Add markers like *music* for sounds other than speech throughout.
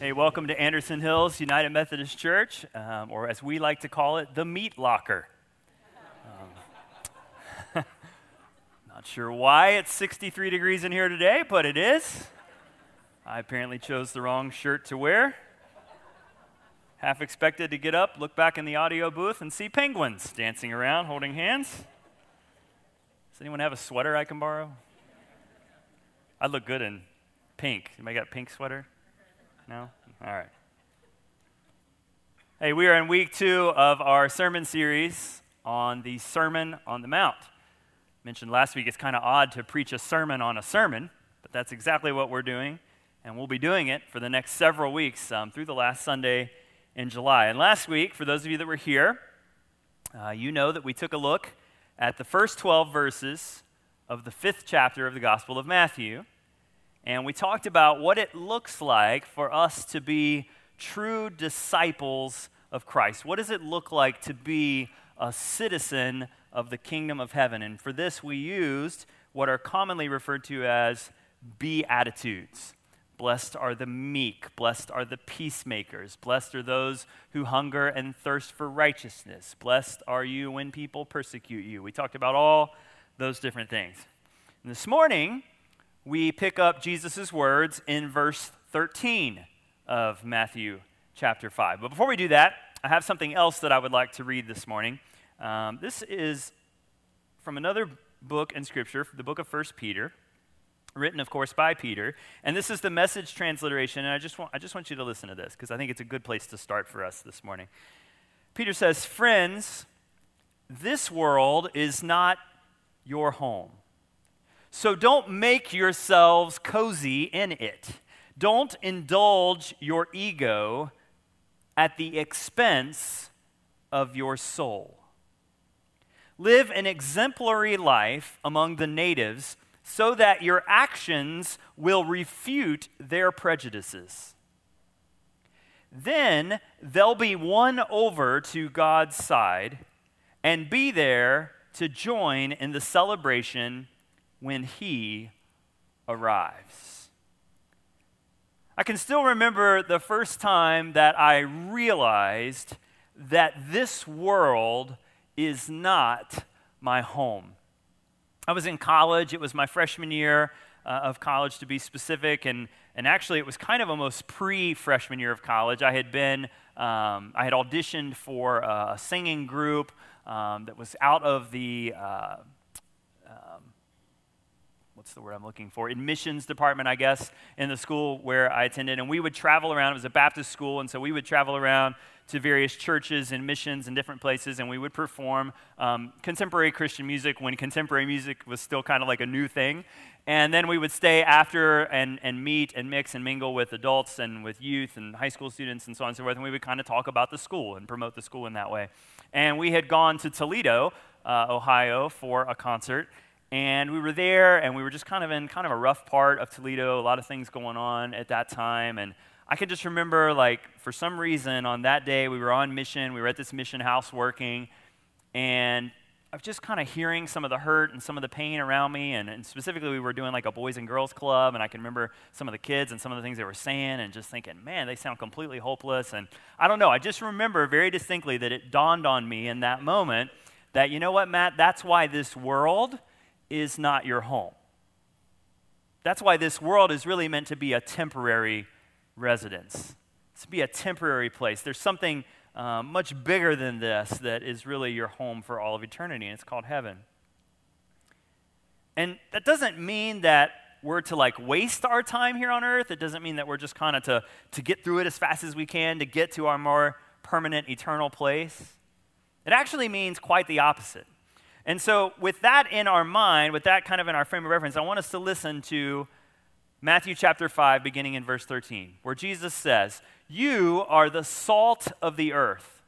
Hey, welcome to Anderson Hills United Methodist Church, um, or as we like to call it, the Meat Locker. Um, *laughs* not sure why it's 63 degrees in here today, but it is. I apparently chose the wrong shirt to wear. Half expected to get up, look back in the audio booth, and see penguins dancing around, holding hands. Does anyone have a sweater I can borrow? I'd look good in pink. Anybody got a pink sweater? No? All right. Hey, we are in week two of our sermon series on the Sermon on the Mount. Mentioned last week, it's kind of odd to preach a sermon on a sermon, but that's exactly what we're doing, and we'll be doing it for the next several weeks um, through the last Sunday in July. And last week, for those of you that were here, uh, you know that we took a look at the first 12 verses of the fifth chapter of the Gospel of Matthew and we talked about what it looks like for us to be true disciples of Christ. What does it look like to be a citizen of the kingdom of heaven? And for this, we used what are commonly referred to as beatitudes. Blessed are the meek, blessed are the peacemakers, blessed are those who hunger and thirst for righteousness, blessed are you when people persecute you. We talked about all those different things. And this morning, we pick up Jesus' words in verse 13 of Matthew chapter 5. But before we do that, I have something else that I would like to read this morning. Um, this is from another book in Scripture, the book of 1 Peter, written, of course, by Peter. And this is the message transliteration. And I just want, I just want you to listen to this because I think it's a good place to start for us this morning. Peter says, Friends, this world is not your home. So don't make yourselves cozy in it. Don't indulge your ego at the expense of your soul. Live an exemplary life among the natives so that your actions will refute their prejudices. Then they'll be won over to God's side and be there to join in the celebration when he arrives. I can still remember the first time that I realized that this world is not my home. I was in college, it was my freshman year uh, of college to be specific, and, and actually it was kind of almost pre freshman year of college. I had been, um, I had auditioned for a singing group um, that was out of the uh, what's the word I'm looking for? Admissions department, I guess, in the school where I attended. And we would travel around. It was a Baptist school, and so we would travel around to various churches and missions and different places, and we would perform um, contemporary Christian music when contemporary music was still kind of like a new thing. And then we would stay after and, and meet and mix and mingle with adults and with youth and high school students and so on and so forth. And we would kind of talk about the school and promote the school in that way. And we had gone to Toledo, uh, Ohio, for a concert. And we were there, and we were just kind of in kind of a rough part of Toledo, a lot of things going on at that time. And I could just remember, like, for some reason, on that day, we were on mission. We were at this mission house working, and I was just kind of hearing some of the hurt and some of the pain around me. And, and, specifically, we were doing like a boys and girls club, and I can remember some of the kids and some of the things they were saying, and just thinking, man, they sound completely hopeless. And I don't know, I just remember very distinctly that it dawned on me in that moment that, you know what, Matt, that's why this world is not your home. That's why this world is really meant to be a temporary residence. It's to be a temporary place. There's something uh, much bigger than this that is really your home for all of eternity, and it's called heaven. And that doesn't mean that we're to like waste our time here on earth. It doesn't mean that we're just kind of to, to get through it as fast as we can to get to our more permanent eternal place. It actually means quite the opposite. And so, with that in our mind, with that kind of in our frame of reference, I want us to listen to Matthew chapter 5, beginning in verse 13, where Jesus says, You are the salt of the earth.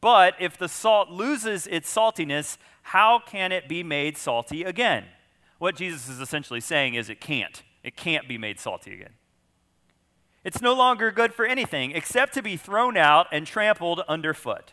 But if the salt loses its saltiness, how can it be made salty again? What Jesus is essentially saying is it can't. It can't be made salty again. It's no longer good for anything except to be thrown out and trampled underfoot.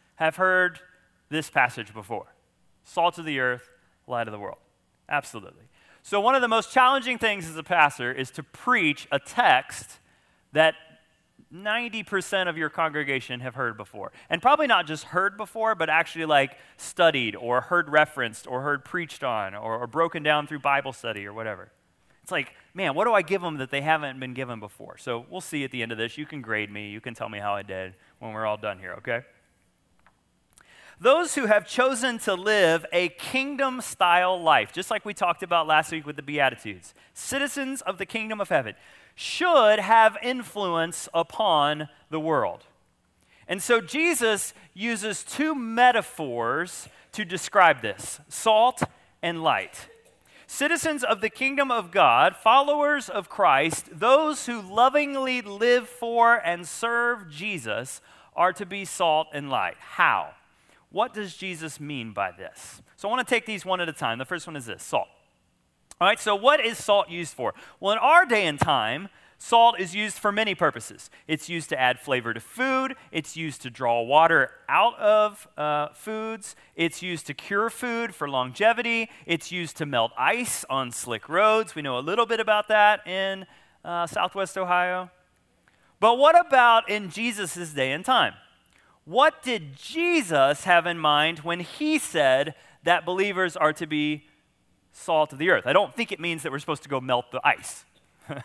have heard this passage before? Salt of the earth, light of the world. Absolutely. So, one of the most challenging things as a pastor is to preach a text that 90% of your congregation have heard before. And probably not just heard before, but actually like studied or heard referenced or heard preached on or, or, broken down through Bible study or whatever. It's like, man, what do I give them that they haven't been given before? So we'll see at the end of this. You can grade me, you can tell me how I did when we're all done here, okay? Those who have chosen to live a kingdom style life, just like we talked about last week with the Beatitudes, citizens of the kingdom of heaven should have influence upon the world. And so Jesus uses two metaphors to describe this salt and light. Citizens of the kingdom of God, followers of Christ, those who lovingly live for and serve Jesus are to be salt and light. How? What does Jesus mean by this? So I want to take these one at a time. The first one is this salt. All right, so what is salt used for? Well, in our day and time, salt is used for many purposes. It's used to add flavor to food, it's used to draw water out of uh, foods, it's used to cure food for longevity, it's used to melt ice on slick roads. We know a little bit about that in uh, southwest Ohio. But what about in Jesus' day and time? What did Jesus have in mind when he said that believers are to be salt of the earth. I don't think it means that we're supposed to go melt the ice. *laughs*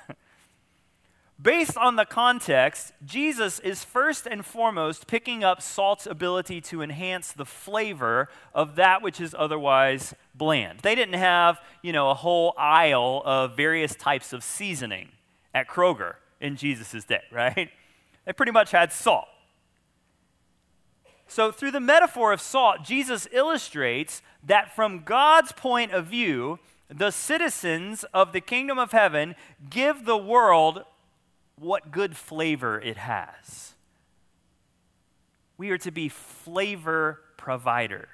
Based on the context, Jesus is first and foremost picking up salt's ability to enhance the flavor of that which is otherwise bland. They didn't have, you know, a whole aisle of various types of seasoning at Kroger in Jesus' day, *laughs* right? They pretty much had salt. So, through the metaphor of salt, Jesus illustrates that from God's point of view, the citizens of the kingdom of heaven give the world what good flavor it has. We are to be flavor providers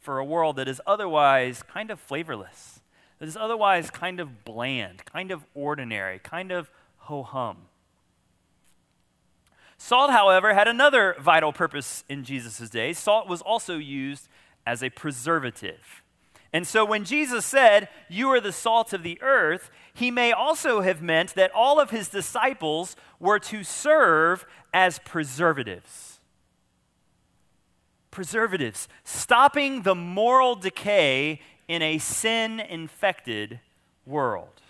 for a world that is otherwise kind of flavorless, that is otherwise kind of bland, kind of ordinary, kind of ho hum. Salt, however, had another vital purpose in Jesus' day. Salt was also used as a preservative. And so when Jesus said, You are the salt of the earth, he may also have meant that all of his disciples were to serve as preservatives. Preservatives, stopping the moral decay in a sin infected world.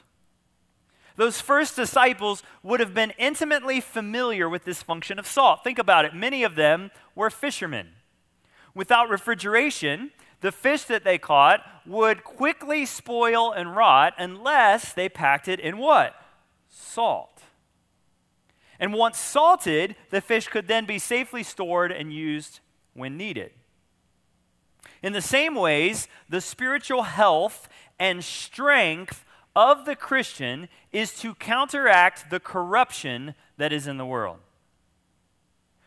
Those first disciples would have been intimately familiar with this function of salt. Think about it. Many of them were fishermen. Without refrigeration, the fish that they caught would quickly spoil and rot unless they packed it in what? Salt. And once salted, the fish could then be safely stored and used when needed. In the same ways, the spiritual health and strength of the Christian is to counteract the corruption that is in the world.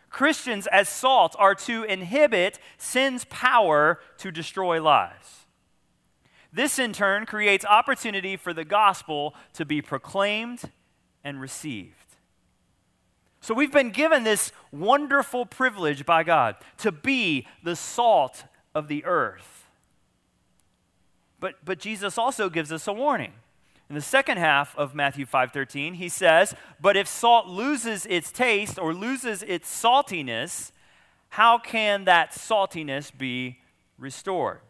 Christians, as salt, are to inhibit sin's power to destroy lives. This, in turn, creates opportunity for the gospel to be proclaimed and received. So, we've been given this wonderful privilege by God to be the salt of the earth. But, but Jesus also gives us a warning. In the second half of Matthew 5:13, he says, "But if salt loses its taste or loses its saltiness, how can that saltiness be restored?"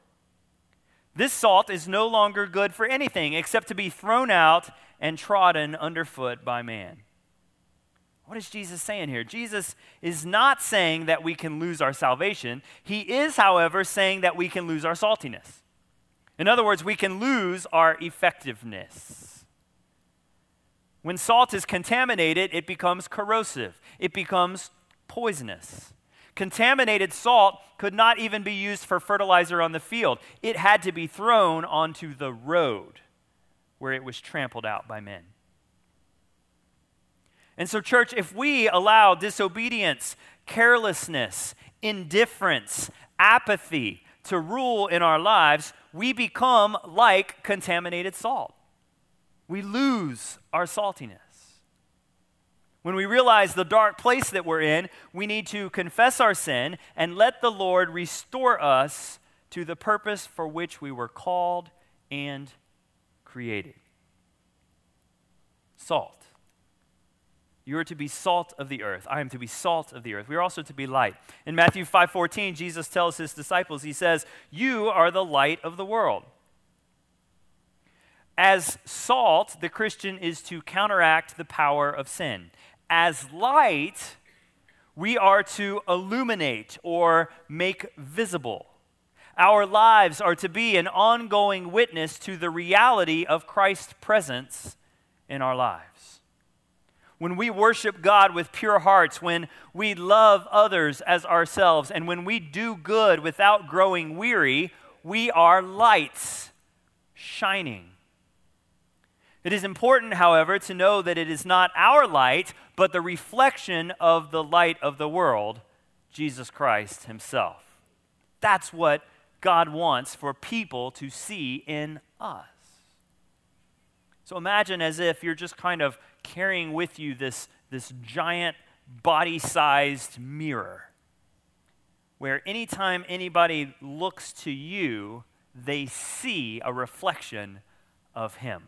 This salt is no longer good for anything except to be thrown out and trodden underfoot by man. What is Jesus saying here? Jesus is not saying that we can lose our salvation. He is, however, saying that we can lose our saltiness. In other words, we can lose our effectiveness. When salt is contaminated, it becomes corrosive, it becomes poisonous. Contaminated salt could not even be used for fertilizer on the field, it had to be thrown onto the road where it was trampled out by men. And so, church, if we allow disobedience, carelessness, indifference, apathy to rule in our lives, we become like contaminated salt. We lose our saltiness. When we realize the dark place that we're in, we need to confess our sin and let the Lord restore us to the purpose for which we were called and created. Salt. You are to be salt of the earth. I am to be salt of the earth. We are also to be light. In Matthew 5:14, Jesus tells his disciples, he says, "You are the light of the world." As salt, the Christian is to counteract the power of sin. As light, we are to illuminate or make visible. Our lives are to be an ongoing witness to the reality of Christ's presence in our lives when we worship God with pure hearts, when we love others as ourselves, and when we do good without growing weary, we are lights shining. It is important, however, to know that it is not our light, but the reflection of the light of the world, Jesus Christ Himself. That's what God wants for people to see in us. So imagine as if you're just kind of carrying with you this, this giant body sized mirror where anytime anybody looks to you, they see a reflection of Him.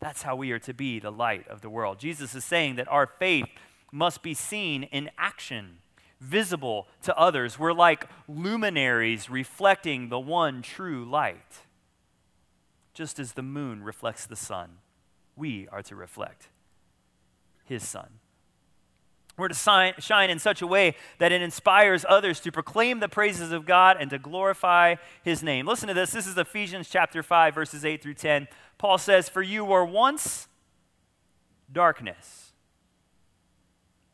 That's how we are to be the light of the world. Jesus is saying that our faith must be seen in action, visible to others. We're like luminaries reflecting the one true light just as the moon reflects the sun, we are to reflect his Son. We're to shine in such a way that it inspires others to proclaim the praises of God and to glorify his name. Listen to this. This is Ephesians chapter 5, verses 8 through 10. Paul says, For you were once darkness.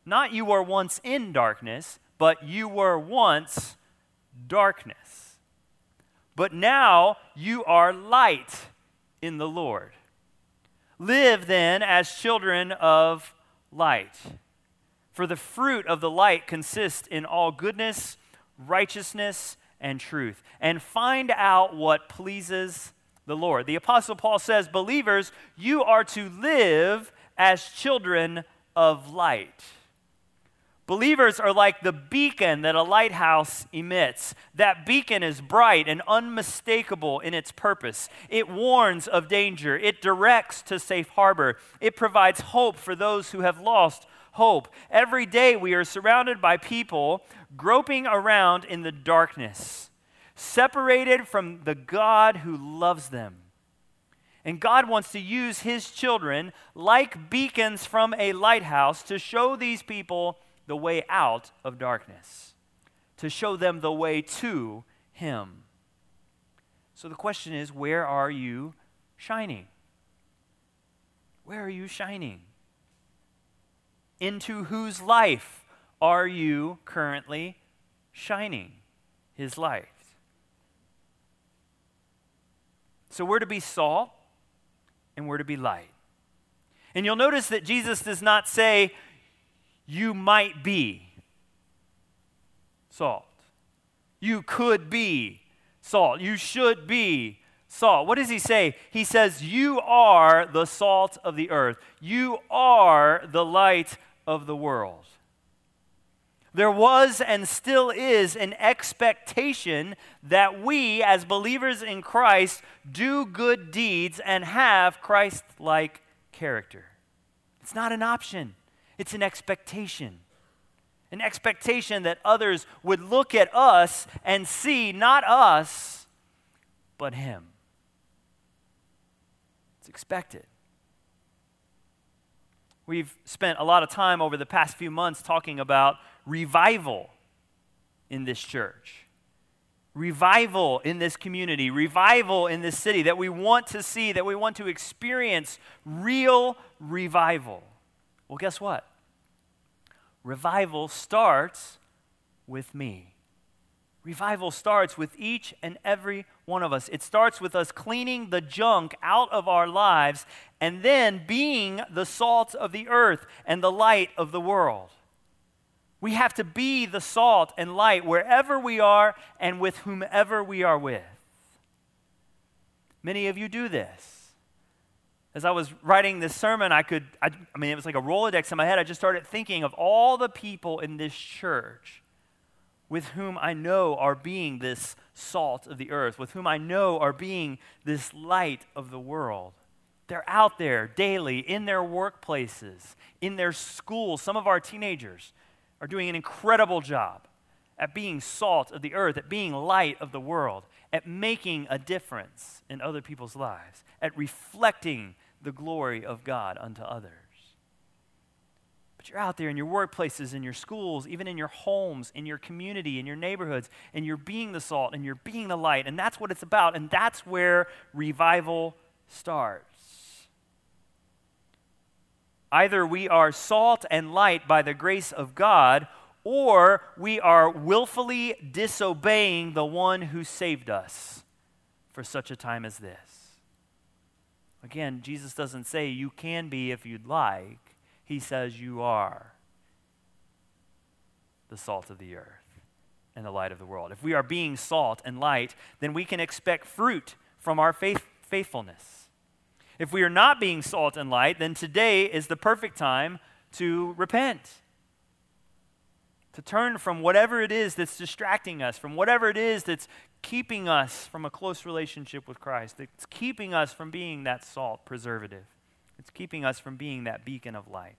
Not you were once in darkness, but you were once darkness. But now you are light in the Lord. Live then as children of light. For the fruit of the light consists in all goodness, righteousness, and truth. And find out what pleases the Lord. The Apostle Paul says, Believers, you are to live as children of light. Believers are like the beacon that a lighthouse emits. That beacon is bright and unmistakable in its purpose. It warns of danger, it directs to safe harbor, it provides hope for those who have lost hope. Every day we are surrounded by people groping around in the darkness, separated from the God who loves them. And God wants to use his children like beacons from a lighthouse to show these people the way out of darkness, to show them the way to Him. So the question is where are you shining? Where are you shining? Into whose life are you currently shining His light? So we're to be salt and we're to be light. And you'll notice that Jesus does not say, you might be salt. You could be salt. You should be salt. What does he say? He says, You are the salt of the earth, you are the light of the world. There was and still is an expectation that we, as believers in Christ, do good deeds and have Christ like character. It's not an option. It's an expectation. An expectation that others would look at us and see not us, but Him. It's expected. We've spent a lot of time over the past few months talking about revival in this church, revival in this community, revival in this city that we want to see, that we want to experience real revival. Well, guess what? revival starts with me. Revival starts with each and every one of us. It starts with us cleaning the junk out of our lives and then being the salt of the earth and the light of the world. We have to be the salt and light wherever we are and with whomever we are with. Many of you do this. As I was writing this sermon, I could, I, I mean, it was like a Rolodex in my head. I just started thinking of all the people in this church with whom I know are being this salt of the earth, with whom I know are being this light of the world. They're out there daily in their workplaces, in their schools. Some of our teenagers are doing an incredible job at being salt of the earth, at being light of the world, at making a difference in other people's lives, at reflecting the glory of God unto others. But you're out there in your workplaces, in your schools, even in your homes, in your community, in your neighborhoods, and you're being the salt and you're being the light. And that's what it's about. And that's where revival starts. Either we are salt and light by the grace of God, or we are willfully disobeying the one who saved us for such a time as this. Again, Jesus doesn't say you can be if you'd like he says, You are the salt of the earth and the light of the world. If we are being salt and light, then we can expect fruit from our faith, faithfulness. If we are not being salt and light, then today is the perfect time to repent. To turn from whatever it is that's distracting us, from whatever it is that's keeping us from a close relationship with Christ, that's keeping us from being that salt preservative. It's keeping us from being that beacon of light.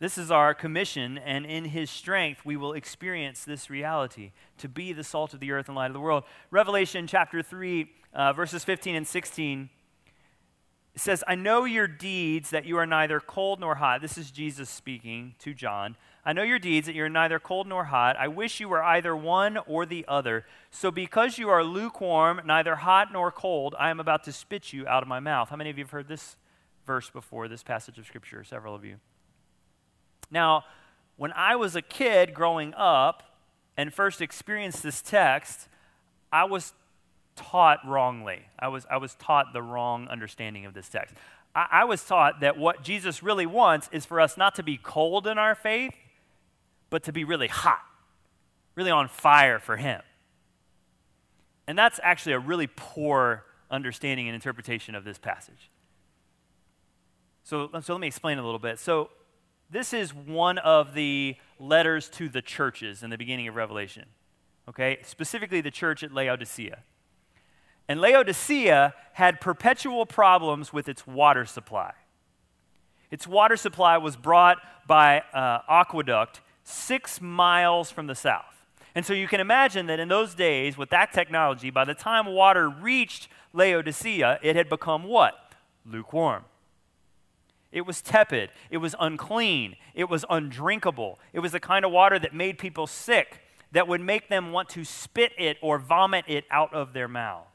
This is our commission, and in His strength, we will experience this reality to be the salt of the earth and light of the world. Revelation chapter 3, uh, verses 15 and 16 says, I know your deeds, that you are neither cold nor hot. This is Jesus speaking to John. I know your deeds, that you're neither cold nor hot. I wish you were either one or the other. So because you are lukewarm, neither hot nor cold, I am about to spit you out of my mouth. How many of you have heard this verse before, this passage of Scripture? Several of you. Now, when I was a kid growing up and first experienced this text, I was taught wrongly. I was, I was taught the wrong understanding of this text. I, I was taught that what Jesus really wants is for us not to be cold in our faith, but to be really hot, really on fire for Him. And that's actually a really poor understanding and interpretation of this passage. So, so let me explain a little bit. So, this is one of the letters to the churches in the beginning of Revelation, okay? Specifically, the church at Laodicea. And Laodicea had perpetual problems with its water supply. Its water supply was brought by uh, aqueduct six miles from the south. And so you can imagine that in those days, with that technology, by the time water reached Laodicea, it had become what? Lukewarm. It was tepid. It was unclean. It was undrinkable. It was the kind of water that made people sick, that would make them want to spit it or vomit it out of their mouths.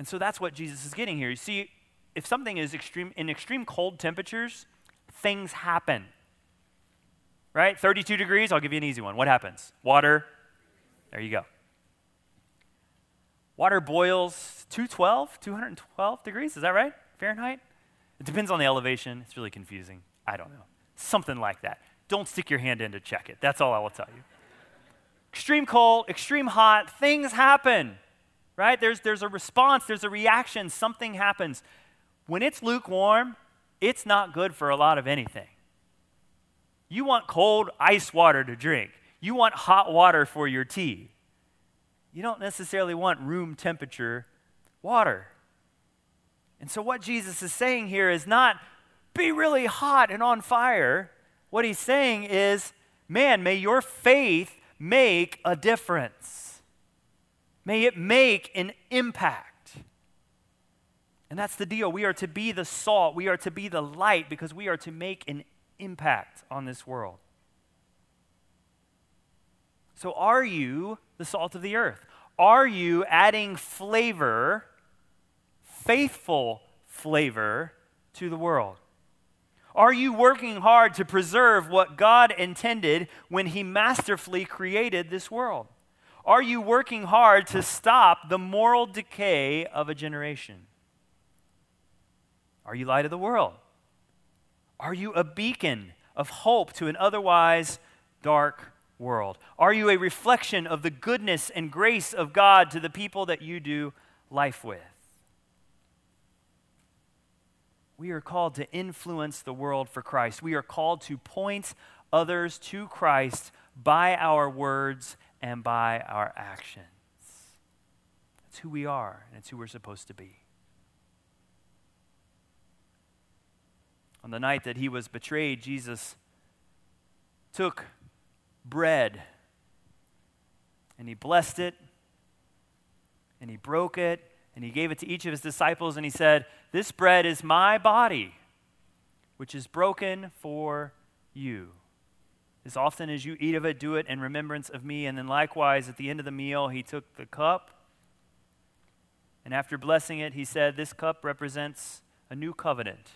And so that's what Jesus is getting here. You see, if something is extreme, in extreme cold temperatures, things happen. Right? 32 degrees, I'll give you an easy one. What happens? Water, there you go. Water boils 212, 212 degrees, is that right? Fahrenheit? It depends on the elevation. It's really confusing. I don't know. Something like that. Don't stick your hand in to check it. That's all I will tell you. Extreme cold, extreme hot, things happen right? There's, there's a response, there's a reaction, something happens. When it's lukewarm, it's not good for a lot of anything. You want cold ice water to drink, you want hot water for your tea. You don't necessarily want room temperature water. And so, what Jesus is saying here is not be really hot and on fire. What he's saying is, man, may your faith make a difference. May it make an impact. And that's the deal. We are to be the salt, we are to be the light because we are to make an impact on this world. So, are you the salt of the earth? Are you adding flavor, faithful flavor, to the world? Are you working hard to preserve what God intended when He masterfully created this world? Are you working hard to stop the moral decay of a generation? Are you light of the world? Are you a beacon of hope to an otherwise dark world? Are you a reflection of the goodness and grace of God to the people that you do life with? We are called to influence the world for Christ. We are called to point others to Christ by our words and by our actions. That's who we are, and it's who we're supposed to be. On the night that he was betrayed, Jesus took bread and he blessed it and he broke it and he gave it to each of his disciples and he said, This bread is my body, which is broken for you. As often as you eat of it, do it in remembrance of me. And then likewise, at the end of the meal, he took the cup. And after blessing it, he said, This cup represents a new covenant,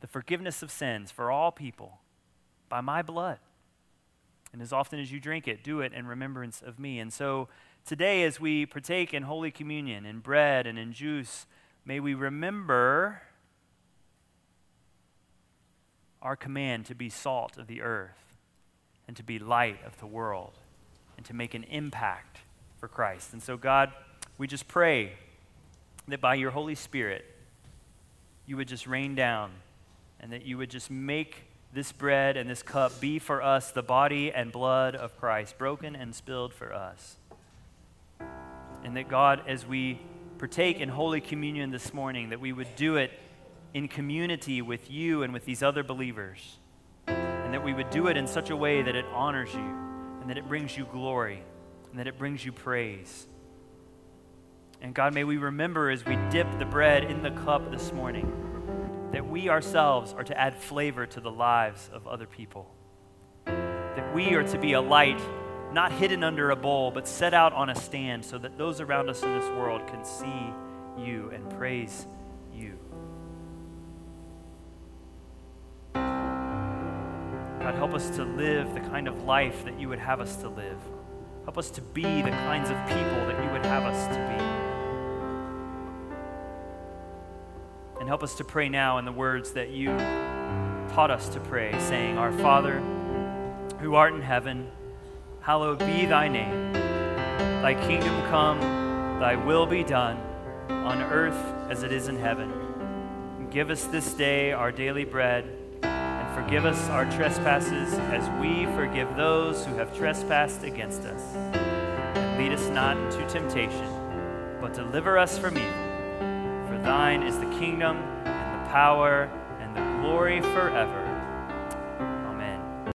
the forgiveness of sins for all people by my blood. And as often as you drink it, do it in remembrance of me. And so today, as we partake in Holy Communion, in bread and in juice, may we remember our command to be salt of the earth and to be light of the world and to make an impact for Christ. And so, God, we just pray that by your Holy Spirit, you would just rain down and that you would just make this bread and this cup be for us the body and blood of Christ, broken and spilled for us. And that God, as we partake in Holy Communion this morning, that we would do it in community with you and with these other believers. And that we would do it in such a way that it honors you, and that it brings you glory, and that it brings you praise. And God, may we remember as we dip the bread in the cup this morning that we ourselves are to add flavor to the lives of other people. That we are to be a light, not hidden under a bowl, but set out on a stand so that those around us in this world can see you and praise God, help us to live the kind of life that you would have us to live. Help us to be the kinds of people that you would have us to be. And help us to pray now in the words that you taught us to pray, saying, Our Father, who art in heaven, hallowed be thy name. Thy kingdom come, thy will be done, on earth as it is in heaven. Give us this day our daily bread, forgive us our trespasses as we forgive those who have trespassed against us. And lead us not into temptation, but deliver us from evil. For thine is the kingdom and the power and the glory forever.